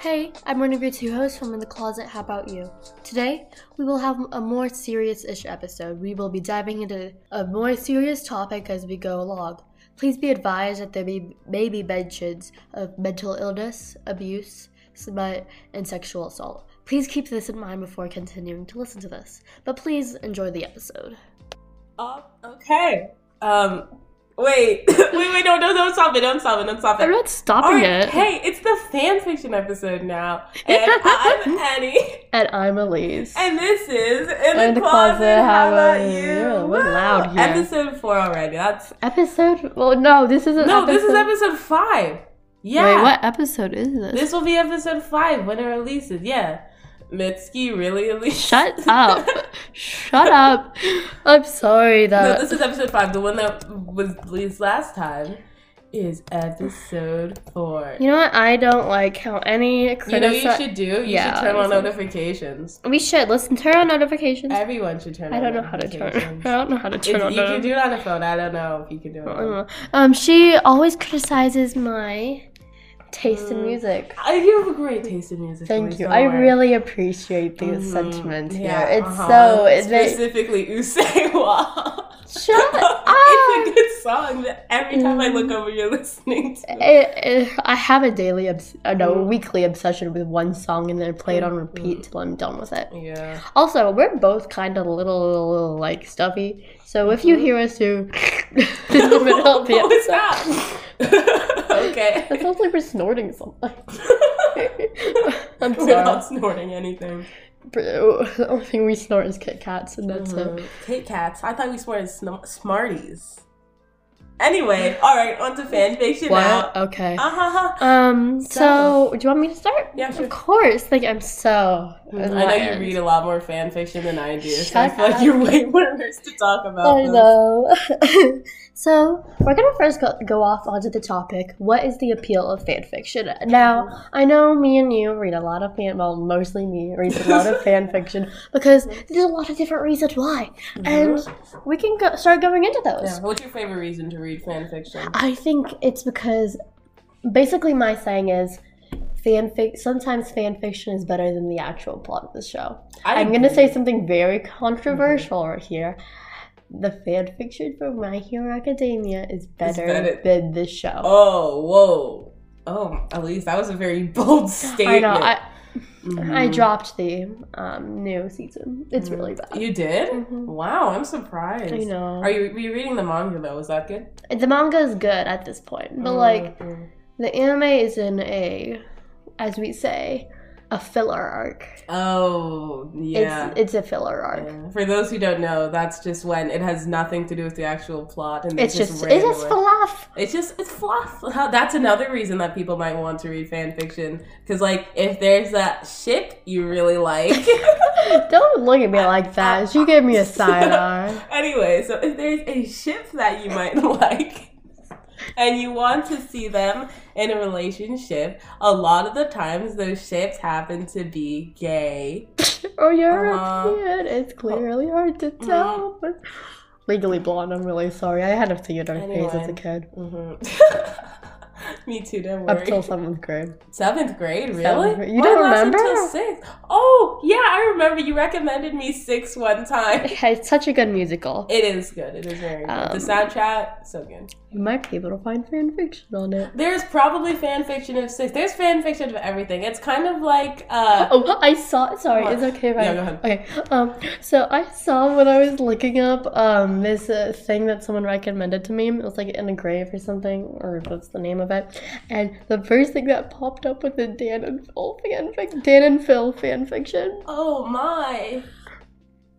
Hey, I'm one of your two hosts from In the Closet. How about you? Today, we will have a more serious ish episode. We will be diving into a more serious topic as we go along. Please be advised that there may, be mentions of mental illness, abuse, smut, and sexual assault. Please keep this in mind before continuing to listen to this. But please enjoy the episode. Uh, okay. Um, wait, wait, wait, no, no, don't stop it, don't stop it, don't stop it. I'm not stopping right, it. Hey, it's the fan fiction episode now, and I'm Annie, And I'm Elise. and this is in, In the, the closet. Closet, How about you? We're loud here. Episode four already. That's Episode? Well, no, this isn't. no, episode. this is episode five. Yeah, Wait, what episode is this? This will be episode five when it releases. Yeah, Mitski really released. Shut up. Shut up. I'm sorry that. No, this is episode five. The one that was released last time is episode four. you know what? I don't like how any You know what you should do? You Yeah, should turn on notifications. We should. Listen, turn on notifications. Everyone should turn on. I don't know how to turn. I don't know how to turn It's- on you can do it on a phone. I don't know if you can do it. On. Um, she always criticizes my taste in Mm. music. I, you have a great taste in music. Thank you. I worry. really appreciate these Mhm. sentiments Yeah, here. It's uh-huh. so. It specifically Usseewa. Shut up. it's a good song that every time I look Mm. over, you're listening to. It, it, I have a daily, obs- uh, no, Mm. weekly obsession with one song and then play it on repeat till I'm done with it. Yeah. Also, we're both kind of a little, little, little, like stuffy. So if you hear us do in the middle of the episode, that? okay. that sounds like we're snorting something. I'm We're not snorting anything. The only thing we snort is Kit Kats, and that's it. Mhm. Kit Kats. I thought we snorted sn- Smarties. Anyway, all right, on to fan fiction now. What? Okay. Uh-huh. Um. So, do you want me to start? Yeah, sure. Of course. Like I'm so. I know you read a lot more fan fiction than I do, so I Shut feel like you're way more versed to talk about. I this. know. so we're gonna first go, go off onto the topic. What is the appeal of fan fiction? Now, I know me and you read a lot of fan. Well, mostly me reads a lot of fan fiction because there's a lot of different reasons why, mm-hmm. and we can go, start going into those. Yeah. What's your favorite reason to read fan fiction? I think it's because basically my saying is fanfic. Sometimes fan fiction is better than the actual plot of the show. I I'm going to say something very mm-hmm. controversial right here. The fan fiction for My Hero Academia is better, better- than the show. Oh, whoa. Oh, at least that was a very bold I statement. know. I, I Mhm. dropped the um, new season. It's really bad. You did? Mhm. Wow, I'm surprised. I know. Are you were you reading the manga though? Was that good? The manga is good at this point, but like Mhm. the anime is in a, as we say, a filler arc. Oh, yeah. It's it's a filler arc. Yeah. For those who don't know, that's just when it has nothing to do with the actual plot, and It's just, it's randomly- just fluff. It's just it's fluff. That's another reason that people might want to read fan fiction because, like, if there's that ship you really like. Don't look at me like that. She gave me a side eye. anyway, so if there's a ship that you might like. And you want to see them in a relationship. A lot of the times, those ships happen to be gay. Oh, you're Uh-huh. European. It's clearly hard to tell. But Legally Blonde. I'm really sorry. I had a theater phase as a kid hmm Me too. Don't worry. up till seventh grade. Seventh grade, really? Seventh grade. You don't remember? till six. Oh, yeah, I remember. You recommended me six one time. Okay, it's such a good musical. It is good. It is very good. Um, the soundtrack, so good. You might be able to find fan fiction on it. There's probably fan fiction of six. There's fan fiction of everything. It's kind of like uh Oh, I saw. Sorry, What? it's okay. If I, Yeah, go ahead. Okay. Um. So I saw when I was looking up um this uh, thing that someone recommended to me. It was like in a grave or something, or what's the name of it? And the first thing that popped up was the Dan and Phil fanfic. Dan and Phil fan fiction. oh my.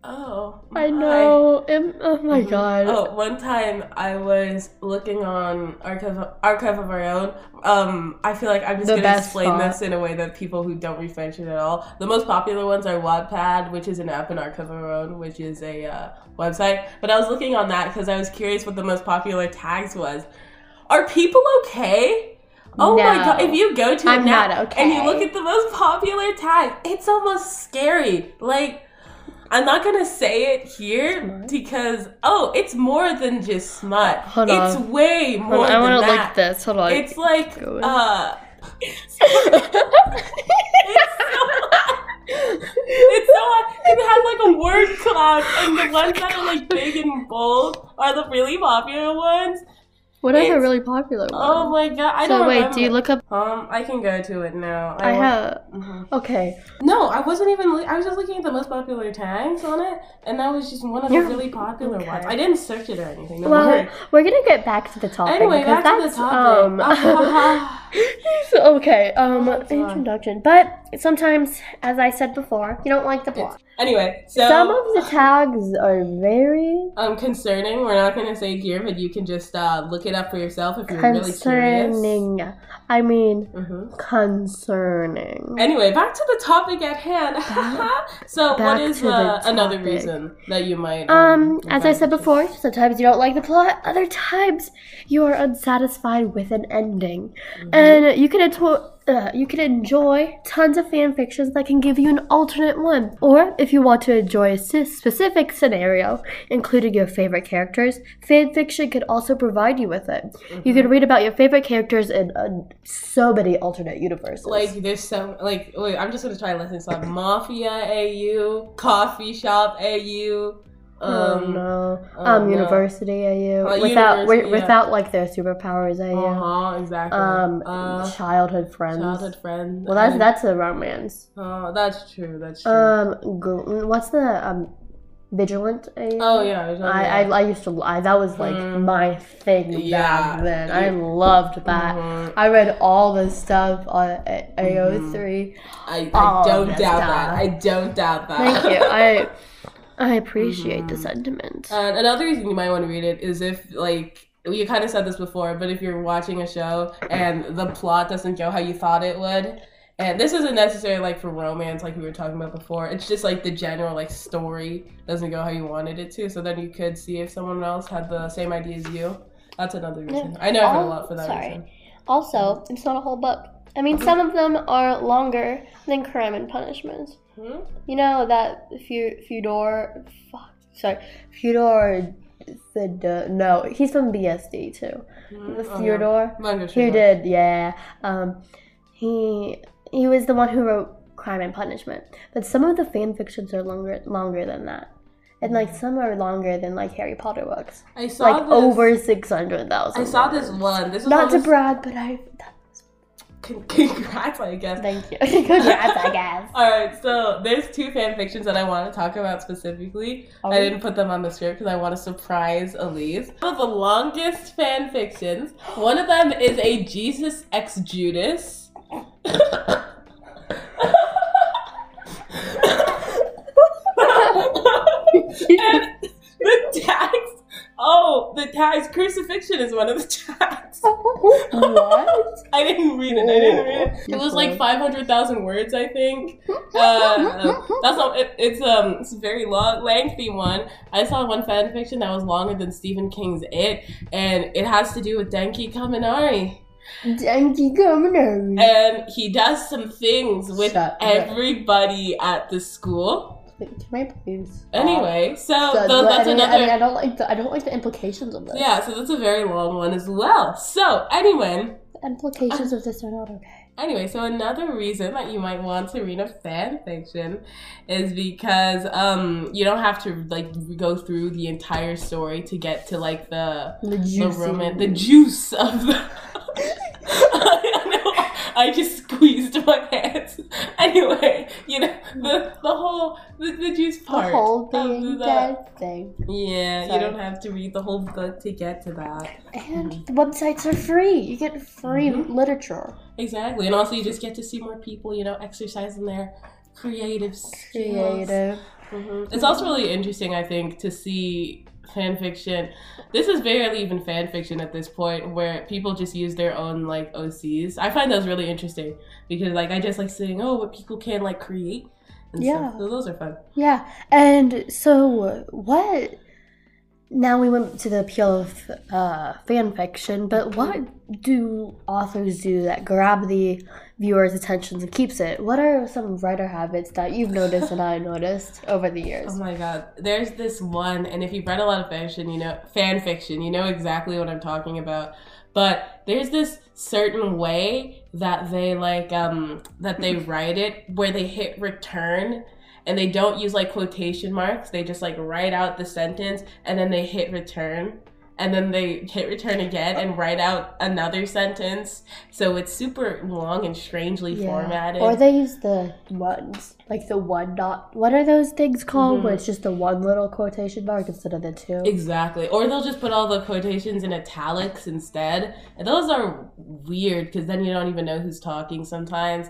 Oh. I know. It, oh my Mhm. god. Oh, one time I was looking on archive archive of our own. Um, I feel like I'm just The gonna explain spot. this in a way that people who don't read fiction at all. The most popular ones are Wattpad, which is an app, and Archive of Our Own, which is a uh, website. But I was looking on that because I was curious what the most popular tags was. Are people okay? Oh my god! If you go to I'm now not and you look at the most popular tag, it's almost scary. Like. I'm not gonna say it here because oh, it's more than just smut. Hold it's on. way more Hold on, I want to like this. Hold on. It's like uh it's so. It's so hard. It has like a word cloud, and the ones that are like big and bold are the really popular ones. What are the really popular ones? Oh my god! I so don't wait, remember. do you look up? Um, I can go to it now. I wa- have. Mhm. Okay. No, I wasn't even. Li- I was just looking at the most popular tags on it, and that was just one of the really popular Okay. ones. I didn't search it or anything. Don't Well, worry. we're gonna get back to the topic. Anyway, back to the topic. Um, okay. Um, Oh, introduction. But sometimes, as I said before, you don't like the plot. anyway, so Some of the tags are very um concerning. We're not gonna say here, but you can just uh, look it up for yourself if you're really curious. concerning. I mean, hmm concerning. Anyway, back to the topic at hand. so, what back is to the uh, another reason that you might? Um, as I said before, sometimes you don't like the plot, other times you are unsatisfied with an ending. Mhm. And you can enjoy, uh, you can enjoy tons of fan fictions that can give you an alternate one. Or if you want to enjoy a specific scenario, including your favorite characters, fan fiction could also provide you with it. You can read about your favorite characters in uh, so many alternate universes. Like there's so like wait, I'm just gonna try listening to some Mafia AU, Coffee Shop AU, Oh um, no! oh, um, no. University AU Uh, without yeah. without like their superpowers AU. uh-huh, exactly. Um, uh, childhood friends. childhood friend. Well, that's and- that's a romance. Oh, that's true. That's true. Um, what's the um, vigilant? AU? oh yeah, I, I. I used to I that was like Mm. my thing Yeah. back then. I loved that. Mhm. I read all the stuff on A- AO3. I, I don't doubt stuff. that. I don't doubt that. Thank you. I I appreciate the Mhm. sentiment. And another reason you might want to read it is if like you kind of said this before, but if you're watching a show and the plot doesn't go how you thought it would, and this isn't necessarily like for romance like we were talking about before. It's just like the general like story doesn't go how you wanted it to. So then you could see if someone else had the same idea as you. That's another reason. I know I've heard a lot for that Sorry. reason. Also, it's not a whole book. I mean, some of them are longer than Crime and Punishment. Hmm? You know that Fu- Fedor, fuck, sorry, Fedor, the no, he's from BSD too. Hmm? The Oh, yeah. Theodore, who did, yeah. Um, he he was the one who wrote Crime and Punishment. But some of the fan fictions are longer longer than that, and like some are longer than like Harry Potter books, I saw like this, over six hundred thousand. I saw this one. This was Not on to brag, but I Con- Congrats, I guess. thank you. Congrats, I guess. All right, so there's two fan fictions that I want to talk about specifically. I didn't put them on the script because I want to surprise Elise. One of the longest fan fictions. One of them is a Jesus ex Judas. The tags. Crucifixion is one of the tags. what? I didn't read it. I didn't read it. It was like five hundred thousand words, I think. Uh, that's all. It, it's um, it's a very long, lengthy one. I saw one fan fiction that was longer than Stephen King's It, and it has to do with Denki Kaminari, Denki Kaminari. and he does some things with Shut up. everybody at the school. Can I please? Anyway, so So, tho- that's I, mean, another. I, mean, I don't like the I don't like the implications of this. yeah, so that's a very long one as well. So anyway, The implications of this are not okay. Anyway, so another reason that you might want to read a fan fiction is because um you don't have to like go through the entire story to get to like the The the the juice of the. I just squeezed my hands. Anyway, you know the the whole the, the juice the part. whole of thing, the-. Yeah, you don't have to read the whole book to get to that. And the websites are free. You get free Mhm. literature. Exactly, and also you just get to see more people, you know, exercising their creative skills. Creative. hmm It's also really interesting, I think, to see fan fiction. This is barely even fan fiction at this point, where people just use their own like OCs. I find those really interesting because, like, I just like seeing oh what people can like create. And Yeah. stuff. So those are fun. Yeah. And so what now we went to the appeal of uh, fan fiction, but what do authors do that grab the viewer's attention and keeps it? What are some writer habits that you've noticed and I noticed over the years? Oh my god, there's this one, and if you've read a lot of fiction, you know fan fiction, you know exactly what I'm talking about. But there's this certain way that they like um that they write it where they hit return and they don't use like quotation marks. They just like write out the sentence and then they hit return and then they hit return again and write out another sentence. So it's super long and strangely Yeah. formatted. Or they use the ones, like the one dot. What are those things called? Mm-hmm. Where it's just the one little quotation mark instead of the two. Exactly. Or they'll just put all the quotations in italics instead. And those are weird because then you don't even know who's talking sometimes.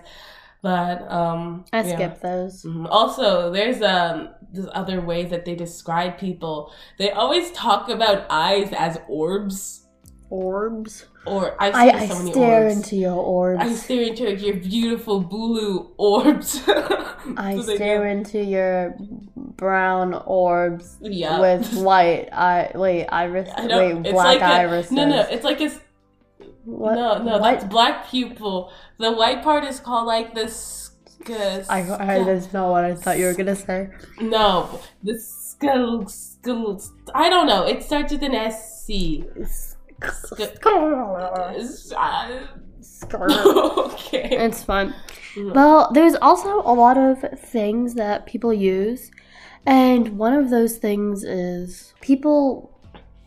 But um I yeah. skip those. Mhm. Also, there's um this other way that they describe people. They always talk about eyes as orbs. Orbs. Or I've I, I so stare orbs. into your orbs. I stare into your beautiful blue orbs. I stare into your brown orbs Yeah. with white eye. Wait, iris. I Wait, black like a- irises. No, no, it's like a What? No, no, what? that's black pupil. The white part is called like the sc- I, I that's not what I thought you were gonna say. No, the skull, skull. I don't know. It starts with an SC. okay. it's fun. Mhm. Well, there's also a lot of things that people use, and one of those things is people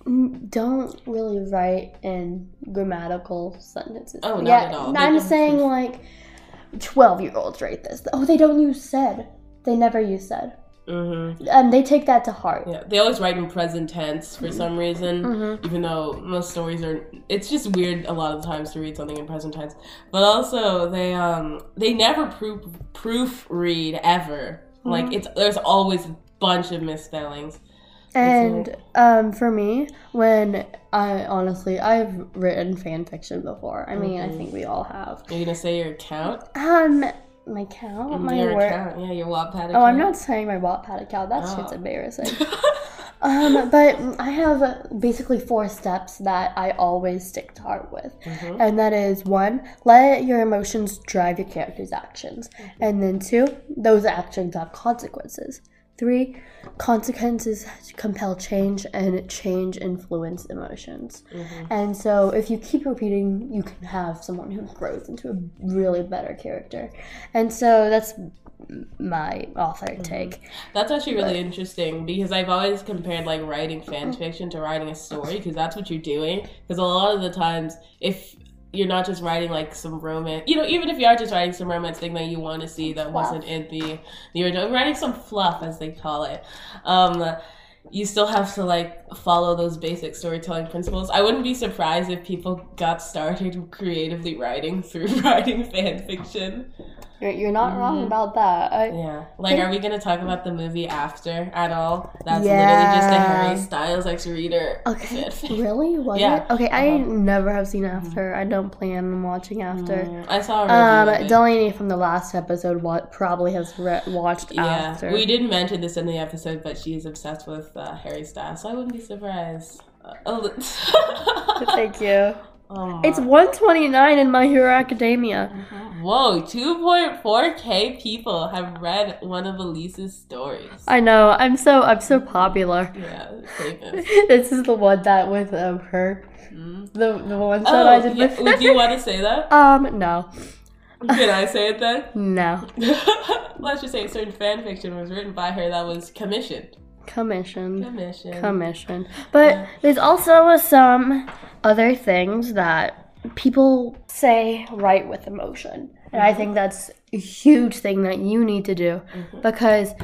don't really write in grammatical sentences. Oh, not yeah, at all. I'm saying like twelve year olds write this. Oh, they don't use said. They never use said. Mhm. And they take that to heart. Yeah, they always write in present tense for some reason, Mhm. even though most stories are. It's just weird a lot of times to read something in present tense. But also, they um they never proof proofread ever. Like Mhm. it's there's always a bunch of misspellings. And um, for me, when I honestly, I've written fan fiction before. I mean, I Mhm. think we all have. Are You're gonna say your account? Um, my count, my your work. account, yeah, your Wattpad account. Oh, I'm not saying my Wattpad account. That shit's Oh. embarrassing. um, but I have basically four steps that I always stick to heart with, Mhm. and that is one, let your emotions drive your character's actions, and then two, those actions have consequences. Three, consequences compel change, and change influence emotions. Mhm. And so, if you keep repeating, you can have someone who grows into a really better character. And so, that's my author take. That's actually really interesting because I've always compared like writing fan fiction to writing a story because that's what you're doing. Because a lot of the times, if you're not just writing like some romance, you know, even if you are just writing some romance thing that you want to see that wasn't in the the original, writing some fluff as they call it. Um, you still have to like follow those basic storytelling principles. I wouldn't be surprised if people got started creatively writing through writing fan fiction. You're, you're not wrong Mhm. about that. I, Yeah. Like, are we going to talk about the movie After at all? That's Yeah. literally just a Harry Styles ex reader. Okay, fanfic. really? Was Yeah. it? Okay, I Uh-huh. never have seen After. I don't plan on watching After. Mm, I saw Um. Delaney from the last episode what probably has re- watched Yeah, After. we didn't mention this in the episode, but she is obsessed with uh, Harry Styles, so I wouldn't be surprised. Uh, Thank you. Oh It's my- 129 in My Hero Academia. Whoa, 2.4k people have read one of Elise's stories. I know. I'm so I'm so popular. yeah, famous. this is the one that with um, her. Mm. The the ones that Oh, I did yeah, with. would you want to say that? um, no, Can I say it then? no. Let's just say a certain fan fiction was written by her that was commissioned. Commissioned. Commissioned. Commissioned. But Yeah. there's also some other things that people say right with emotion. And I think that's a huge thing that you need to do Mhm. because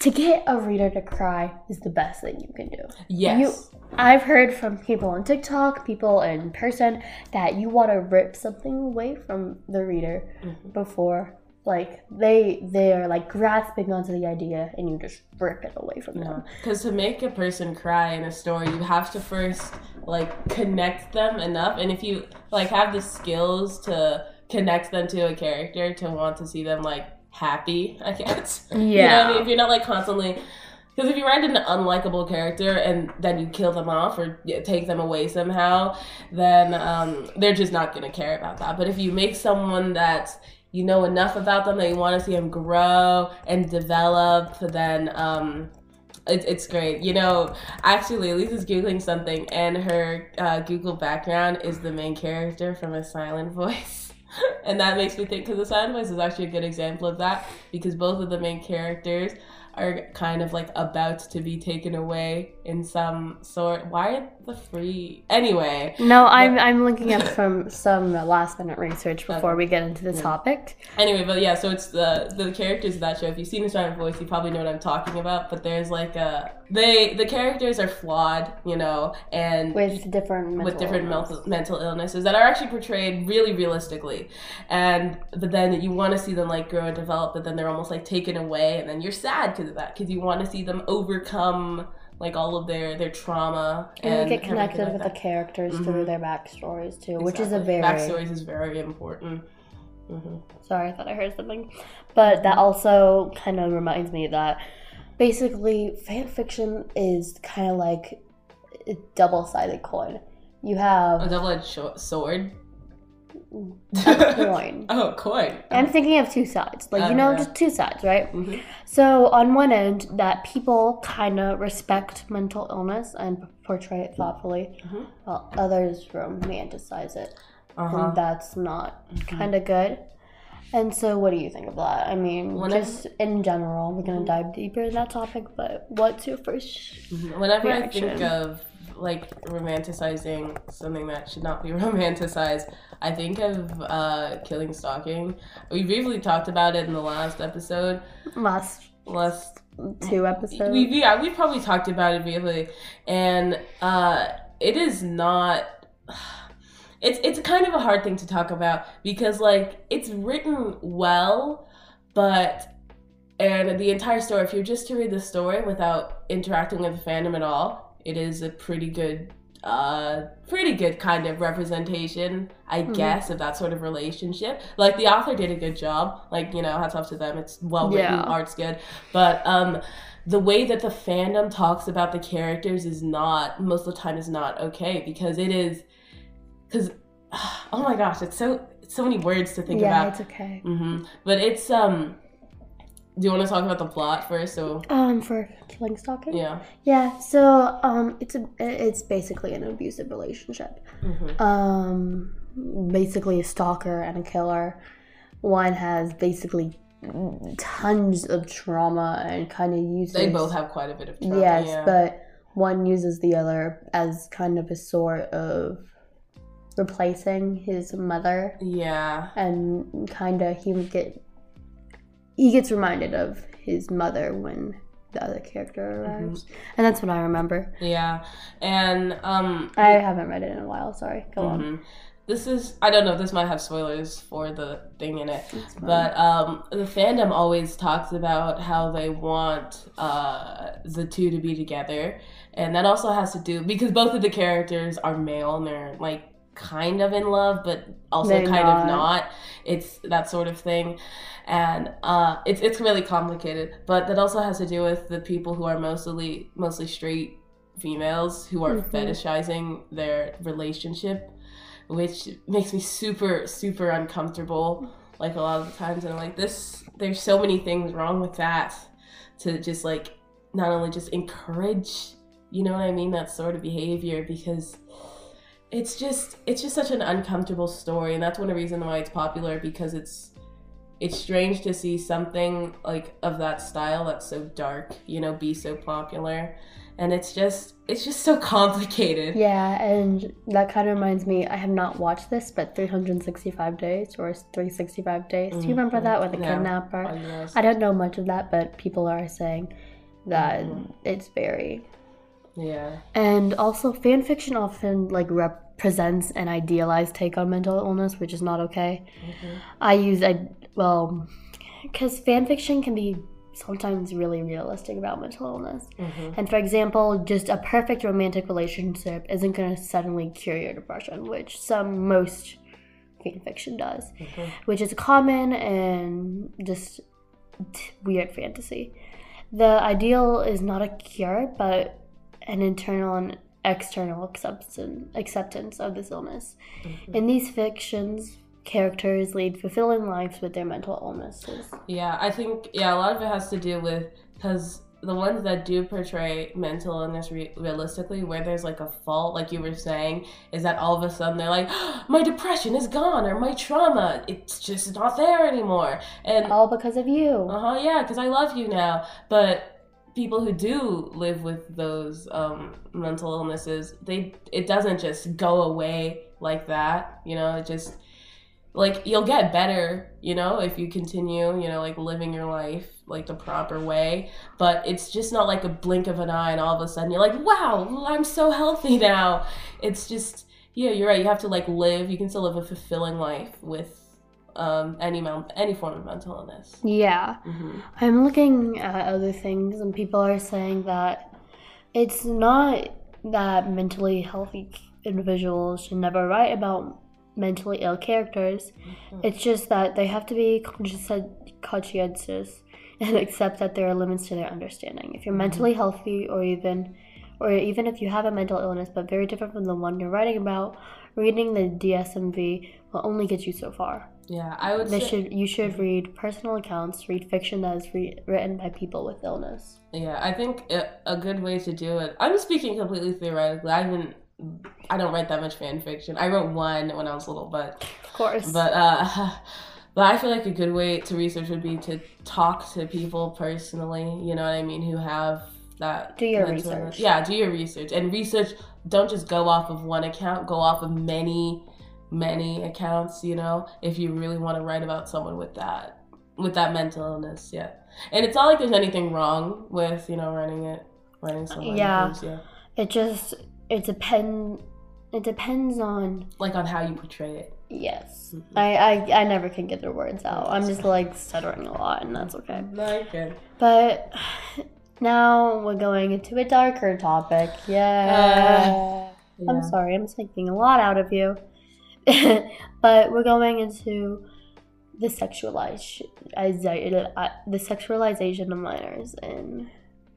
to get a reader to cry is the best thing you can do. Yes. I've heard from people on TikTok, people in person, that you want to rip something away from the reader Mhm. before, like they they are like grasping onto the idea, and you just rip it away from them. Because to make a person cry in a story, you have to first like connect them enough, and if you like have the skills to connect them to a character to want to see them like happy, I guess. You know what I mean? If you're not like constantly Because if you write an unlikable character and then you kill them off or take them away somehow, then um, they're just not going to care about that. But if you make someone that you know enough about them that you want to see them grow and develop, then um, it, it's great. You know, actually, Lisa's Googling something, and her uh, Google background is the main character from A Silent Voice. and that makes me think, because The Silent Voice is actually a good example of that, because both of the main characters are kind of like about to be taken away in some sort. Why the free? Anyway. No, I'm I'm looking up from some last minute research before Okay. we get into the topic. Anyway, but yeah, so it's the the characters of that show. If you've seen the Voice, you probably know what I'm talking about. But there's like a they the characters are flawed, you know, and With different with different illness. mental, mental illnesses that are actually portrayed really realistically and but then you want to see them like grow and develop but then they're almost like taken away and then you're sad because of that because you want to see them overcome like all of their their trauma and, and, get connected like with that. the characters through their backstories too, which is a Exactly. very backstories is very important hmm Sorry, I thought I heard something. But that also kind of reminds me that basically fan fiction is kind of like a double sided coin. You have a double-edged sho- sword a coin. oh coin I'm thinking of two sides, like you know, Oh, yeah. just two sides, right? Mhm. So on one end, that people kind of respect mental illness and portray it thoughtfully, Mhm. while others romanticize it, uh-huh and that's not kind of good. And so, what do you think of that? I mean, Whenever- just in general, we're gonna dive deeper in that topic. But what's your first? Mhm. Whenever I think of like romanticizing something that should not be romanticized, I think of uh, killing stalking. We briefly talked about it in the last episode. Last Last two episodes. we yeah we probably talked about it briefly, and uh, it is not. It's it's kind of a hard thing to talk about because like it's written well, but and the entire story. If you're just to read the story without interacting with the fandom at all, it is a pretty good, uh, pretty good kind of representation, I Mhm. guess, of that sort of relationship. Like the author did a good job. Like you know, hats off to them. It's well written, Yeah. art's good, but um. The way that the fandom talks about the characters is not most of the time is not okay because it is because oh my gosh it's so it's so many words to think yeah, about it's okay. hmm But it's um. Do you want to talk about the plot first? So Um, for killing stalking. yeah. Yeah. So um, it's a it's basically an abusive relationship. hmm Um, basically a stalker and a killer. One has basically tons of trauma and kind of uses. They both have quite a bit of trauma. Yes, yeah. but one uses the other as kind of a sort of replacing his mother, yeah. and kind of he would get he gets reminded of his mother when the other character Mm-hmm. arrives, and that's what I remember. Yeah. And um. I haven't read it in a while. Sorry, go on. mhm. This is I don't know. This might have spoilers for the thing in it. But um, the fandom always talks about how they want uh, the two to be together, and that also has to do because both of the characters are male and they're like kind of in love, but also kind not. of not. It's that sort of thing, and uh, it's it's really complicated. But that also has to do with the people who are mostly mostly straight females who are Mhm. fetishizing their relationship, which makes me super super uncomfortable like a lot of the times and I'm like this there's so many things wrong with that to just like not only just encourage you know what I mean that sort of behavior because it's just it's just such an uncomfortable story and that's one of the reason why it's popular because it's it's strange to see something like of that style that's so dark you know be so popular and it's just it's just so complicated Yeah, and that kind of reminds me. I have not watched this, but 365 days or 365 days. Do you remember Mhm. that with the kidnapper? I. I don't know much of that, but people are saying that Mhm. it's very. yeah And also, fan fiction often like represents an idealized take on mental illness, which is not okay. Mhm. I use I well, because fan fiction can be sometimes really realistic about mental illness. Mhm. And for example, just a perfect romantic relationship isn't going to suddenly cure your depression, which some most fan fiction does, Mhm. which is common and just t- weird fantasy. the ideal is not a cure, but an internal and external acceptance of this illness. Mhm. In these fictions, characters lead fulfilling lives with their mental illnesses. Yeah, I think yeah, a lot of it has to do with because the ones that do portray mental illness re- realistically, where there's like a fault, like you were saying, is that all of a sudden they're like, my depression is gone or my trauma, it's just not there anymore, and All because of you. uh huh, yeah, because I love you now, but people who do live with those um, mental illnesses, they it doesn't just go away like that, you know, it just like you'll get better you know if you continue you know like living your life like the proper way but it's just not like a blink of an eye and all of a sudden you're like wow i'm so healthy now it's just yeah you're right you have to like live you can still live a fulfilling life with um any mount any form of mental illness Yeah. mm-hmm. I'm looking at other things, and people are saying that it's not that mentally healthy individuals should never write about mentally ill characters. Mm-hmm. It's just that they have to be conscientious and accept that there are limits to their understanding. If you're mm-hmm. mentally healthy, or even, or even if you have a mental illness but very different from the one you're writing about, reading the DSM-V will only get you so far. yeah i would They say should you should mm-hmm. read personal accounts, read fiction that is re- written by people with illness. Yeah, I think a, a good way to do it. I'm speaking completely theoretically. I haven't. I don't write that much fan fiction. I wrote one when I was little, but Of course. but uh, but I feel like a good way to research would be to talk to people personally. You know what I mean? Who have that. Do your illness. research. Yeah, do your research and research. Don't just go off of one account. Go off of many, many accounts. You know, if you really want to write about someone with that with that mental illness. Yeah, and it's not like there's anything wrong with you know writing it, writing someone. Yeah. yeah. it just it depend it depends on Like on how you portray it. yes. Mhm. I, I I never can get the words out. I'm just like stuttering a lot and that's okay. No, you're. But now we're going into a darker topic. Yeah. I'm sorry, I'm taking a lot out of you. but we're going into the sexualize the sexualization of minors in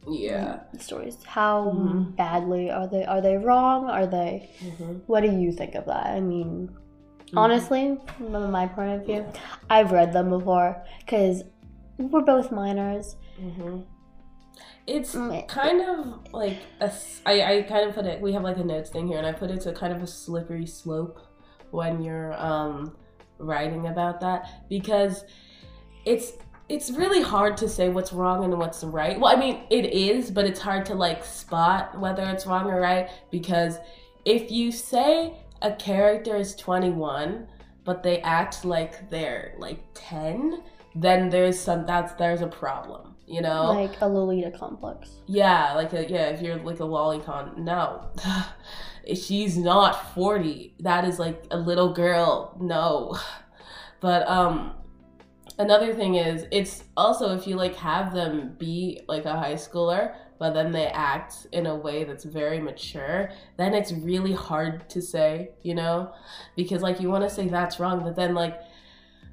Yeah. stories. How Mhm. badly are they? Are they wrong? Are they? hmm What do you think of that? I mean, honestly, from my point of view, I've read them before because we're both minors. hmm It's Mm. kind of like a I I kind of put it. We have like a notes thing here, and I put it to kind of a slippery slope when you're um writing about that because it's it's really hard to say what's wrong and what's right. Well, I mean, it is, but it's hard to like spot whether it's wrong or right because if you say a character is 21 but they act like they're like 10, then there's some that's there's a problem, you know? Like a Lolita complex. Yeah, like a, yeah, if you're like a lolicon, no. She's not 40. That is like a little girl. No. But um another thing is it's also if you like have them be like a high schooler, but then they act in a way that's very mature, then it's really hard to say, you know? Because like you want to say that's wrong, but then like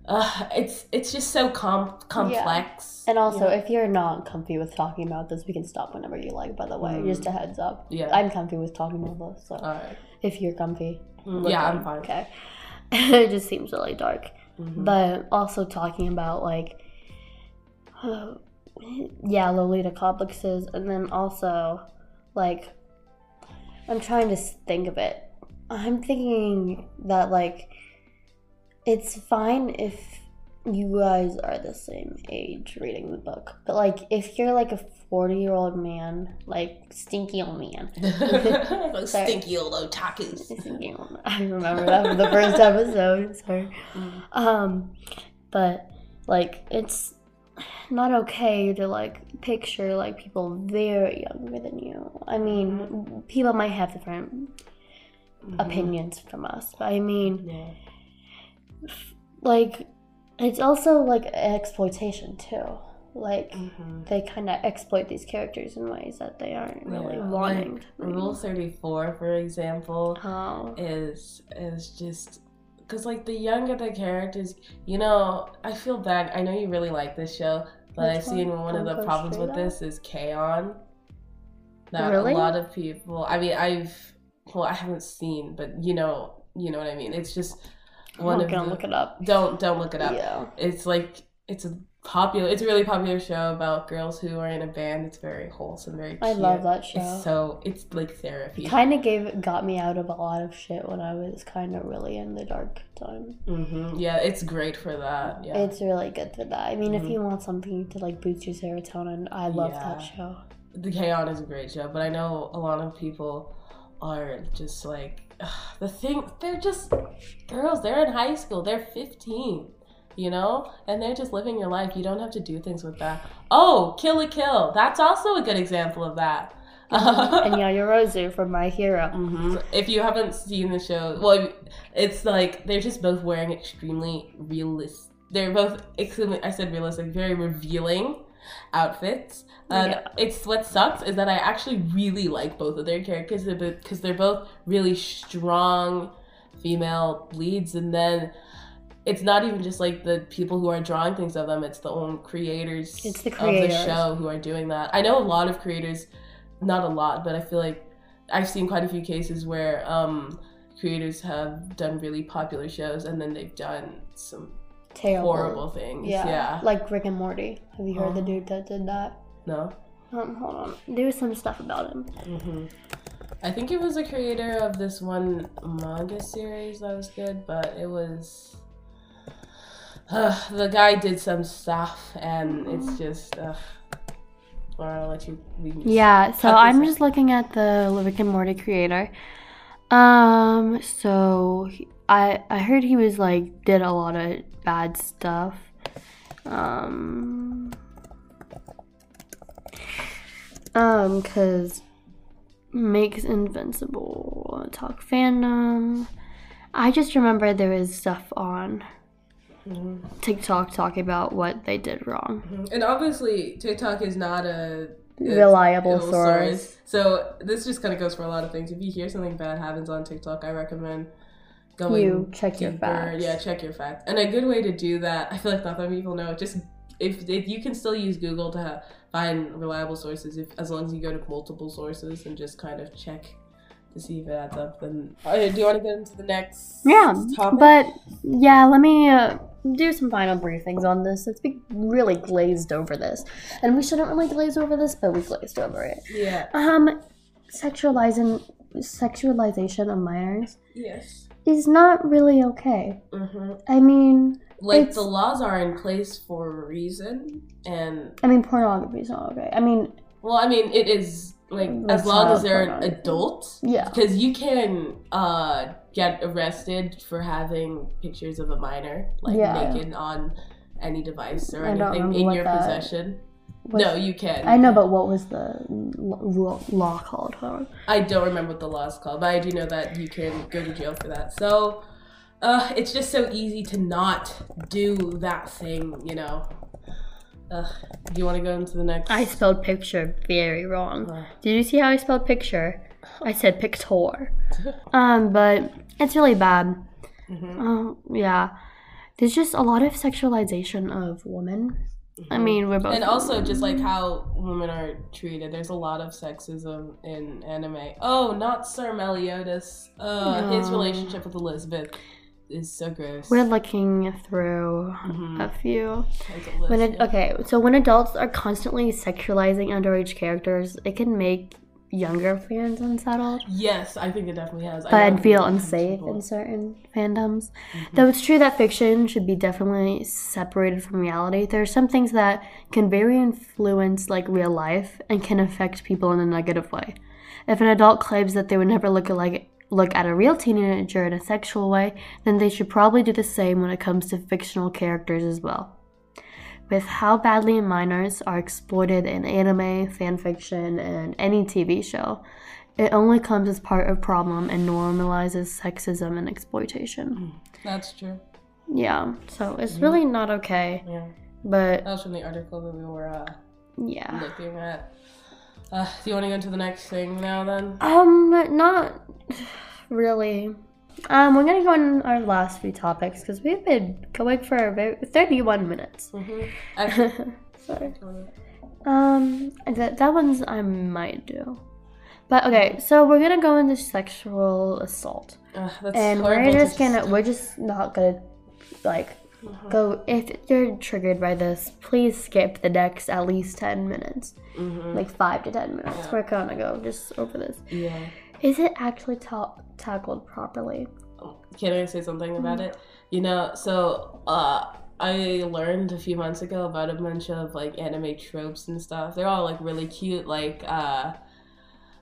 uh, it's it's just so com- complex. And also, you know? if you're not comfy with talking about this, we can stop whenever you like. By the way, Mm. just a heads up. yeah. I'm comfy with talking about this, so All right. if you're comfy, Mm, Yeah, I'm fine. Okay. it just seems really dark. Mhm. but also talking about like yeah lolita complexes and then also like i'm trying to think of it i'm thinking that like it's fine if you guys are the same age reading the book but like if you're like a 40 year old man like stinky old man stinky old otakus. Stinky old man. i remember that from the first episode sorry Mm. um, but like it's not okay to like picture like people very younger than you. I mean, people might have different Mhm. opinions from us, but I mean, Yeah. like it's also like exploitation too. Like Mhm. they kind of exploit these characters in ways that they aren't really Yeah, wanting. be. Rule thirty four, for example, Oh. is is just because like the younger the characters, you know, I feel bad. I know you really like this show, But I've seen one? one of the problems with this is K-On! That Really? a lot of people. I mean, I've well, I haven't seen, but you know, you know what I mean. It's just one I'm gonna the. look it up. Don't don't look it up. Yeah. It's like it's a popular. It's a really popular show about girls who are in a band. It's very wholesome, very. Cute. I love that show. It's so it's like therapy. It Kind of gave got me out of a lot of shit when I was kind of really in the dark time. hmm Yeah, it's great for that. Yeah. It's really good for that. I mean, if Mhm. you want something to like boost your serotonin, I love that show. the K-On! is a great show, but I know a lot of people are just like ugh, the thing. They're just girls. They're in high school. They're fifteen, you know, and they're just living your life. You don't have to do things with that. Oh, Kill la Kill. That's also a good example of that. and yeah, Yorozu from My Hero. hmm If you haven't seen the show, well, it's like they're just both wearing extremely realistic. They're both extremely. I said realistic, very revealing outfits. And Yeah. it's what sucks is that I actually really like both of their characters because they're both really strong female leads, and then. It's not even just like the people who are drawing things of them; it's the own creators, It's the of the show who are doing that. I know a lot of creators, not a lot, but I feel like I've seen quite a few cases where um, creators have done really popular shows and then they've done some Terrible. horrible things. Yeah. Yeah. Like Rick and Morty. Have you heard the Oh. dude that did that? No. Um, hold on. There was some stuff about him. hmm I think it was a creator of this one manga series that was good, but it was. the guy did some stuff, and it's just. Uh, I'll let you. we can just Yeah, so I'm just looking at the Rick and Morty creator. Um, so he- I I heard he was like did a lot of bad stuff. Um, um, cause makes invincible talk fandom. I just remember there was stuff on Mhm. TikTok talking about what they did wrong. And obviously, TikTok is not a Reliable it's- source. So this just kind of goes for a lot of things. If you hear something bad happens on TikTok, I recommend going. You check your facts. Yeah, check your facts. And a good way to do that, I feel like not that many people know. Just if if you can still use Google to find reliable sources, if as long as you go to multiple sources and just kind of check to see if it adds up. Then uh, do you want to get into the next? Yeah, topic? but yeah, let me uh, do some final briefings on this. It's be really glazed over this, and we shouldn't really glaze over this, but we glazed over it. yeah. Um, sexualizing sexualization of minors Yes. Is not really okay. hmm I mean, like the laws are in place for a reason and I mean, pornography is not okay. I mean, well i mean it is like as long as they're an pornography. adult yeah, because you can uh get arrested for having pictures of a minor like Yeah. naked on any device or anything in your that- possession What- no you can I know, but what was the law called? On. I don't remember what the law is called, but I do know that you can go to jail for that. So, uh, it's just so easy to not do that thing, you know. Uh, do you want to go into the next? I spelled picture very wrong. Uh, Did you see how I spelled picture? I said pictor. Um, but it's really bad. mhm. Um, yeah. There's just a lot of sexualization of women. I mean, we're both. And also, just like how women are treated, there's a lot of sexism in anime. Oh, not Sir Meliodas. Uh, his relationship with Elizabeth is so gross. we're looking through Mhm. a few. There's a list, When it, yeah. okay, so when adults are constantly sexualizing underage characters, it can make younger fans unsettled. Yes, I think it definitely has. I but I'd feel unsafe people- in certain fandoms. Mhm. Though it's true that fiction should be definitely separated from reality, there are some things that can very influence like real life and can affect people in a negative way. If an adult claims that they would never look like look at a real teenager in a sexual way, then they should probably do the same when it comes to fictional characters as well. With how badly minors are exploited in anime, fanfiction, and any TV show, it only comes as part of problem and normalizes sexism and exploitation. That's true. Yeah, so it's really not okay. Yeah. But That was from the article that we were uh, yeah. looking at. Uh, do you want to go into the next thing now then? Um, not really. Um, we're gonna go on our last few topics because we've been going for about 31 minutes. Mm-hmm. Sorry. Um, that that one's I might do. But okay, so we're gonna go into sexual assault, Ugh, that's and we're just gonna we're just not gonna like Uh-huh. go. If you're triggered by this, please skip the next at least ten minutes, Mhm. like five to ten minutes. Yeah. We're gonna go just over this. Yeah. Is it actually ta- tackled properly? Can I say something about it? You know, so uh, I learned a few months ago about a bunch of like anime tropes and stuff. They're all like really cute. Like uh,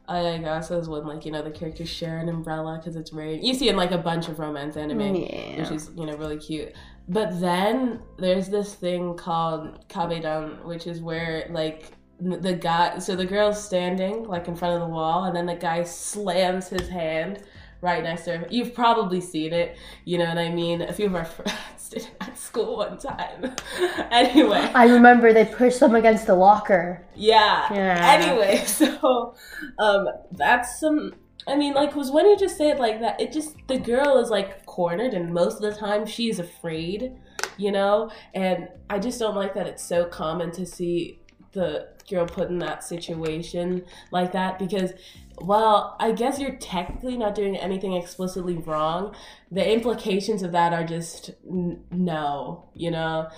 I guess as when like you know the characters share an umbrella because it's rain. You see in like a bunch of romance anime, Yeah. which is you know really cute. But then there's this thing called kabedon, which is where like the guy, so the girl's standing like in front of the wall, and then the guy slams his hand right next to her. You've probably seen it, you know what I mean? A few of our friends did it at school one time. anyway, I remember they pushed them against the locker. yeah. Yeah. Anyway, so um that's some I mean, like, was when you just say it like that, it just the girl is like cornered, and most of the time she's afraid, you know. And I just don't like that it's so common to see the girl put in that situation like that because, well, I guess you're technically not doing anything explicitly wrong. The implications of that are just n- no, you know,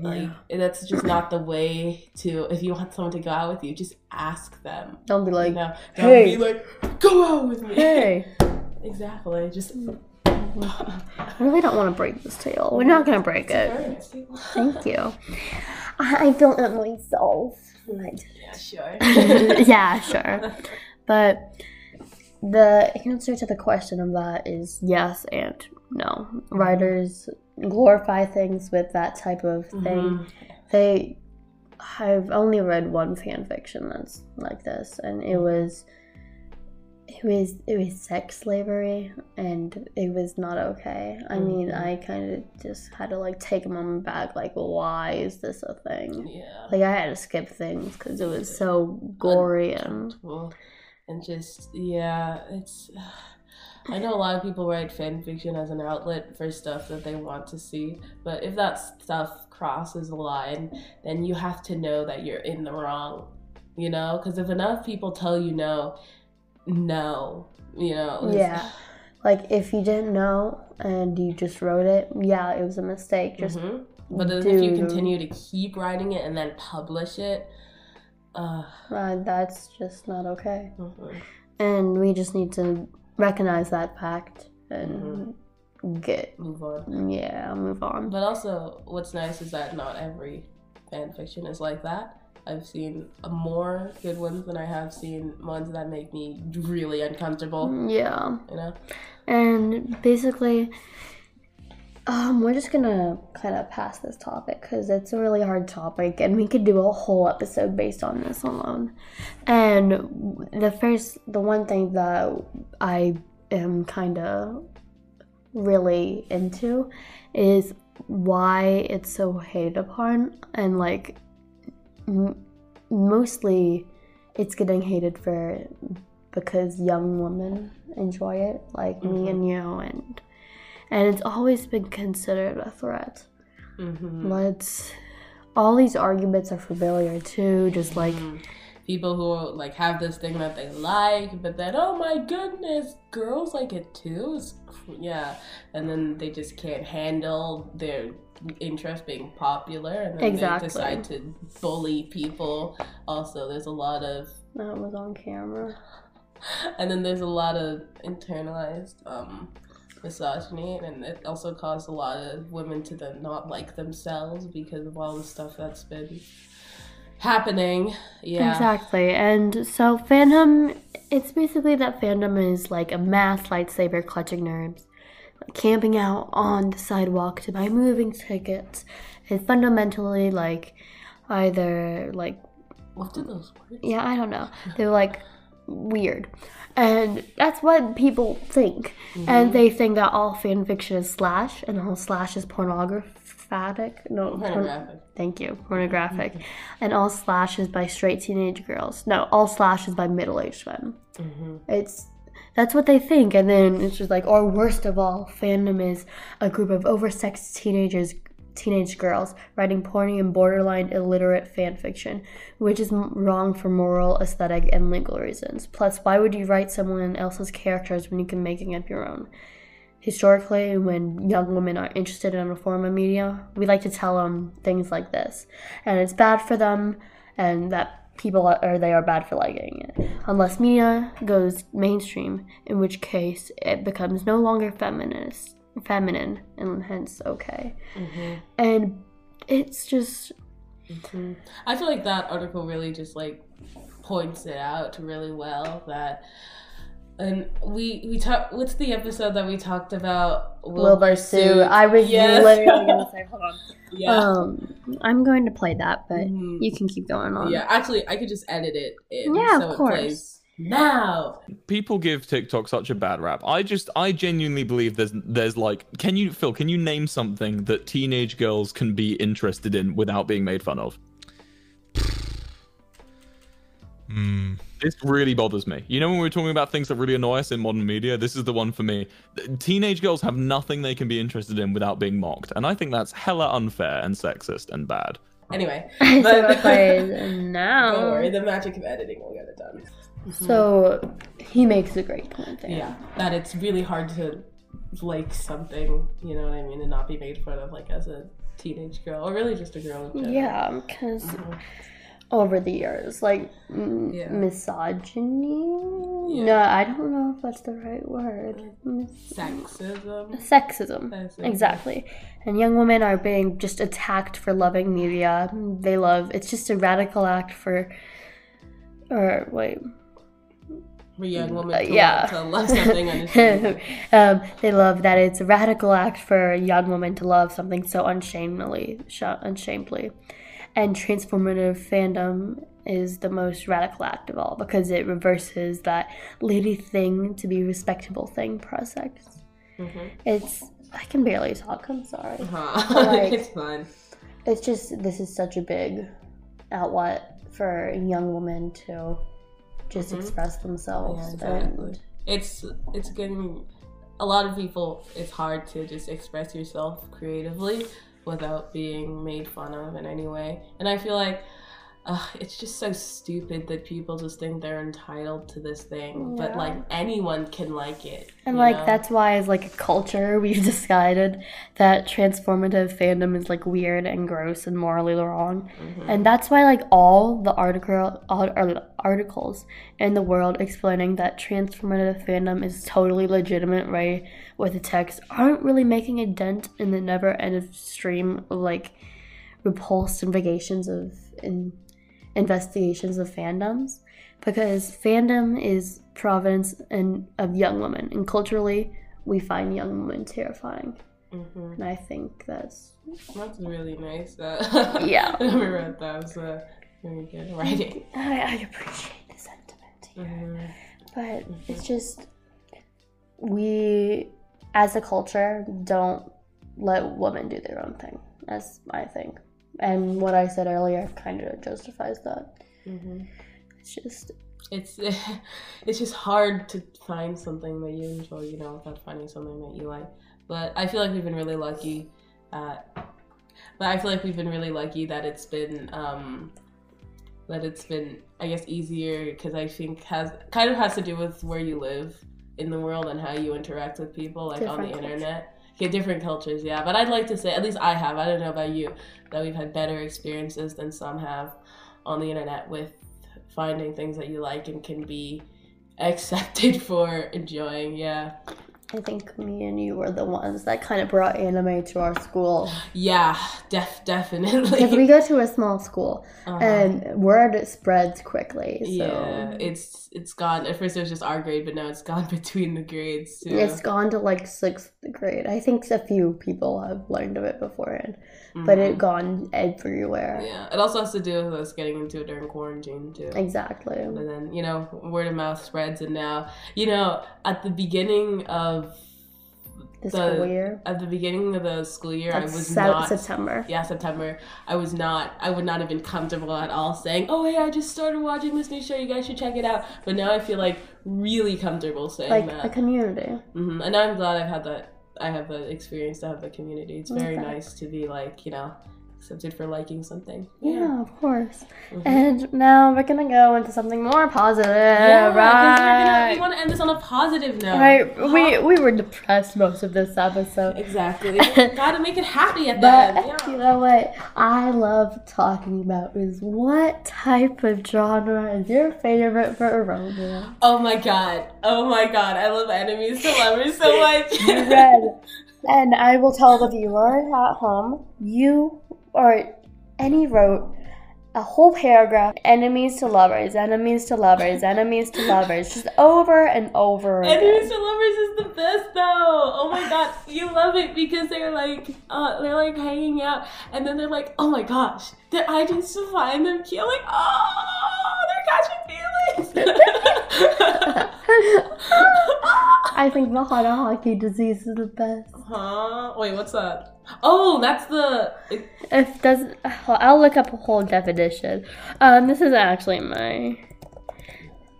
like that's just not the way to. If you want someone to go out with you, just ask them. Don't be like, You know, don't hey. be like, go out with me. hey. Exactly. Just. I really don't want to break this tail. We're not gonna break it. Thank you. I I don't know myself. Yeah, sure. yeah, sure. But the answer to the question of that is yes and no. Mm-hmm. Writers glorify things with that type of mm-hmm. thing. Mhm. They I've only read one fan fiction that's like this and it mm-hmm. was it was it was sex slavery and it was not okay. I mean. I kind of just had to like take a moment back like why is this a thing? Yeah. Like I had to skip things cuz it was so gory and and just yeah, it's. I know a lot of people write fan fiction as an outlet for stuff that they want to see, but if that stuff crosses a line, then you have to know that you're in the wrong, you know? Because if enough people tell you no, no, you know. Yeah. like if you didn't know and you just wrote it, yeah, it was a mistake. Just Mhm. But then if you continue to keep writing it and then publish it, uh, uh, that's just not okay. mhm. And we just need to recognize that fact and get move on. yeah, move on. But also, what's nice is that not every fan fiction is like that. I've seen more good ones than I have seen ones that make me really uncomfortable. Yeah. You know? And basically, um, we're just gonna kind of pass this topic because it's a really hard topic, and we could do a whole episode based on this alone. And the first, the one thing that I am kind of really into is why it's so hated upon, and like m- mostly it's getting hated for because young women enjoy it, like me Mhm. and you, and and it's always been considered a threat. Mm-hmm. Let's all these arguments are familiar too, just like People who like have this thing that they like, but then oh my goodness, girls like it too. It's, yeah, and then they just can't handle their interest being popular, and then Exactly. they decide to bully people. Also, there's a lot of that was on camera. and then there's a lot of internalized um, misogyny, and it also caused a lot of women to then not like themselves because of all the stuff that's been happening. Yeah. Exactly. And so fandom it's basically that fandom is like a mass lightsaber clutching nerds, camping out on the sidewalk to buy moving tickets. And fundamentally like either like What do those words? yeah, I don't know. They're like weird. And that's what people think. And they think that all fan fiction is slash and all slash is pornographic. No, porn- Thank you. Pornographic. And all slash is by straight teenage girls. No, all slash is by middle aged men. hmm It's that's what they think, and then it's just like, or worst of all, fandom is a group of oversexed teenagers teenage girls writing porny and borderline illiterate fan fiction, which is wrong for moral, aesthetic, and legal reasons. Plus, why would you write someone else's characters when you can make up your own? Historically, when young women are interested in a form of media, we like to tell them things like this, and it's bad for them, and that people are, or they are bad for liking it. Unless media goes mainstream, in which case it becomes no longer feminist, feminine, and hence okay. And it's just I feel like that article really just like points it out really well that and we we talked what's the episode that we talked about Wilbur Soot. I was Yes. literally gonna say, hold on. yeah Um, I'm going to play that, but Mhm. you can keep going on. yeah actually I could just edit it in Yeah, so of course. Plays now people give TikTok such a bad rap. I just I genuinely believe there's there's like can you Phil can you name something that teenage girls can be interested in without being made fun of? Hmm. This really bothers me. You know when we were talking about things that really annoy us in modern media, this is the one for me. Teenage girls have nothing they can be interested in without being mocked, and I think that's hella unfair and sexist and bad. anyway but- if I now. don't worry the magic of editing will get it done So he makes a great point there. yeah that it's really hard to like something you know what I mean and not be made fun of like as a teenage girl or really just a girl in general. Yeah, because Mhm. over the years, like m- Yeah. misogyny. Yeah. No, I don't know if that's the right word. Sexism Sexism. Sexism. Exactly. And young women are being just attacked for loving media. They love it's just a radical act for or wait. Young women Uh, to, yeah. to love something unashamedly. um, they love that it's a radical act for a young woman to love something so unshamedly, sh- unshamedly. And transformative fandom is the most radical act of all because it reverses that lady thing to be respectable thing process. Mhm. It's I can barely talk. I'm sorry. Uh-huh. Like- it's fun. It's just this is such a big outlet for a young women to just Mhm. express themselves Yeah, exactly. and It's it's getting a lot of people. It's hard to just express yourself creatively without being made fun of in any way. And I feel like uh, it's just so stupid that people just think they're entitled to this thing, but like anyone can like it. And like know? that's why as like a culture we've decided that transformative fandom is like weird and gross and morally wrong. Mhm. And that's why like all the article articles in the world explaining that transformative fandom is totally legitimate right with the text aren't really making a dent in the never ending stream of like repulsed investigations of in investigations of fandoms because fandom is province and of young women and culturally we find young women terrifying Mhm. and i think that's That's really nice. Uh, Yeah. I never read that. Uh, very good writing. i, I appreciate the sentiment here Mhm. but it's just we as a culture don't let women do their own thing as i think and what i said earlier kind of justifies that Mhm. it's just it's it's just hard to find something that you enjoy, you know, without finding something that you like. But I feel like we've been really lucky at but I feel like we've been really lucky that it's been um that it's been I guess easier because I think has kind of has to do with where you live in the world and how you interact with people like on the Different cultures. internet. Yeah, different cultures, yeah. But I'd like to say, at least I have, I don't know about you, that we've had better experiences than some have on the internet with finding things that you like and can be accepted for enjoying. Yeah. I think me and you were the ones that kind of brought anime to our school Yeah, def definitely. because we go to a small school Uh-huh. and word spreads quickly so yeah, it's it's gone. At first it was just our grade, but now it's gone between the grades too. It's gone to like sixth grade. I think a few people have learned of it beforehand, but it Mhm. gone everywhere. Yeah, it also has to do with us getting into it during quarantine too. Exactly. And then you know, word of mouth spreads, and now you know, at the beginning of The the- school year. at the beginning of the school year, I was Se- not September. yeah, September, I was not, I would not have been comfortable at all saying, oh, hey, I just started watching this new show, you guys should check it out. But now I feel like really comfortable saying Like that. a community. hmm And I'm glad I've had that I have the experience to have the community. It's very Okay. nice to be like you know accepted for liking something. Yeah, of course. Mhm. And now we're gonna go into something more positive, Yeah, 'cause we're gonna- right? we want to end this on a positive note. Right. We we were depressed most of this episode. exactly. Gotta make it happy at the end. you know what I love talking about is what type of genre is your favorite for a romance? Oh my god. Oh my god. I love enemies to lovers so much. You read. And I will tell the viewer at home, you or any wrote a whole paragraph, enemies to lovers, enemies to lovers, enemies to lovers, just over and over Enemies again. to lovers is the best though. Oh my god, you love it because they're like, uh, they're like hanging out, and then they're like, oh my gosh, did I just find them cute? Like, oh, they're catching feelings. I think the Hanahaki disease is the best. huh? Wait, what's that? Oh, that's the. If does I'll look up a whole definition. Um, this is actually my.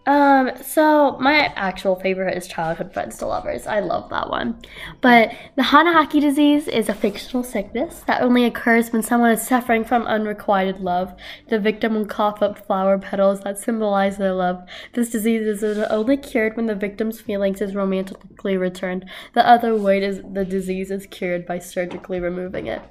Um, so my actual favorite is childhood friends to lovers. I love that one. But the Hanahaki disease is a fictional sickness that only occurs when someone is suffering from unrequited love. The victim will cough up flower petals that symbolize their love. This disease is only cured when the victim's feelings is romantically returned. The other way is the disease is cured by surgically removing it.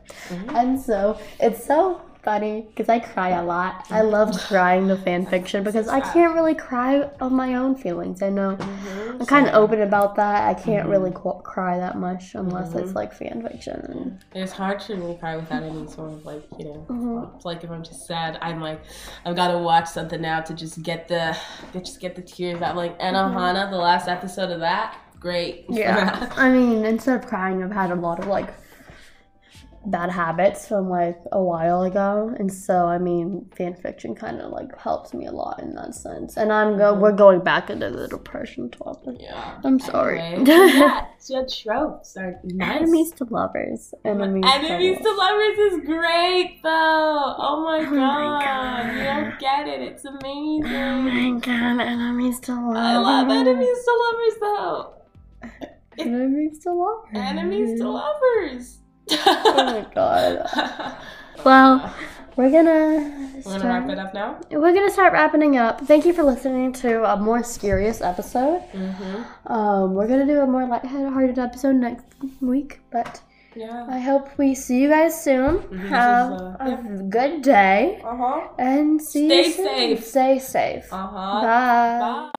And so it's so funny because I cry a lot. I love crying the fan fiction because I can't really cry of my own feelings. I know Mm-hmm. I'm kind of open about that. I can't really qu- cry that much unless it's like fan fiction. It's hard to cry without any sort of like, you know, Mhm. it's like if I'm just sad, I'm like, I've got to watch something now to just get the, just get the tears out. Like Anohana, the last episode of that, great. Yeah. I mean, instead of crying, I've had a lot of like bad habits from like a while ago, and so I mean, fan fiction kind of like helps me a lot in that sense. And I'm go mm-hmm. we're going back into the depression topic. yeah. I'm sorry. Anyway, yeah, your tropes are nice. Enemies to lovers. Enemies, Enemies to to lovers is great though. Oh my oh my god. You don't get it. It's amazing. Oh my god, enemies to lovers. I love enemies to lovers though. Enemies to lovers. Enemies to lovers. Oh my god. Well, we're gonna We're start, gonna wrap it up now. we're gonna start wrapping up. Thank you for listening to a more serious episode. Mm-hmm. Um, we're gonna do a more lighthearted episode next week, but Yeah. I hope we see you guys soon. Mhm, Have uh, a good day Uh huh. and see Stay you soon. safe. Stay safe. Uh huh. Bye. Bye.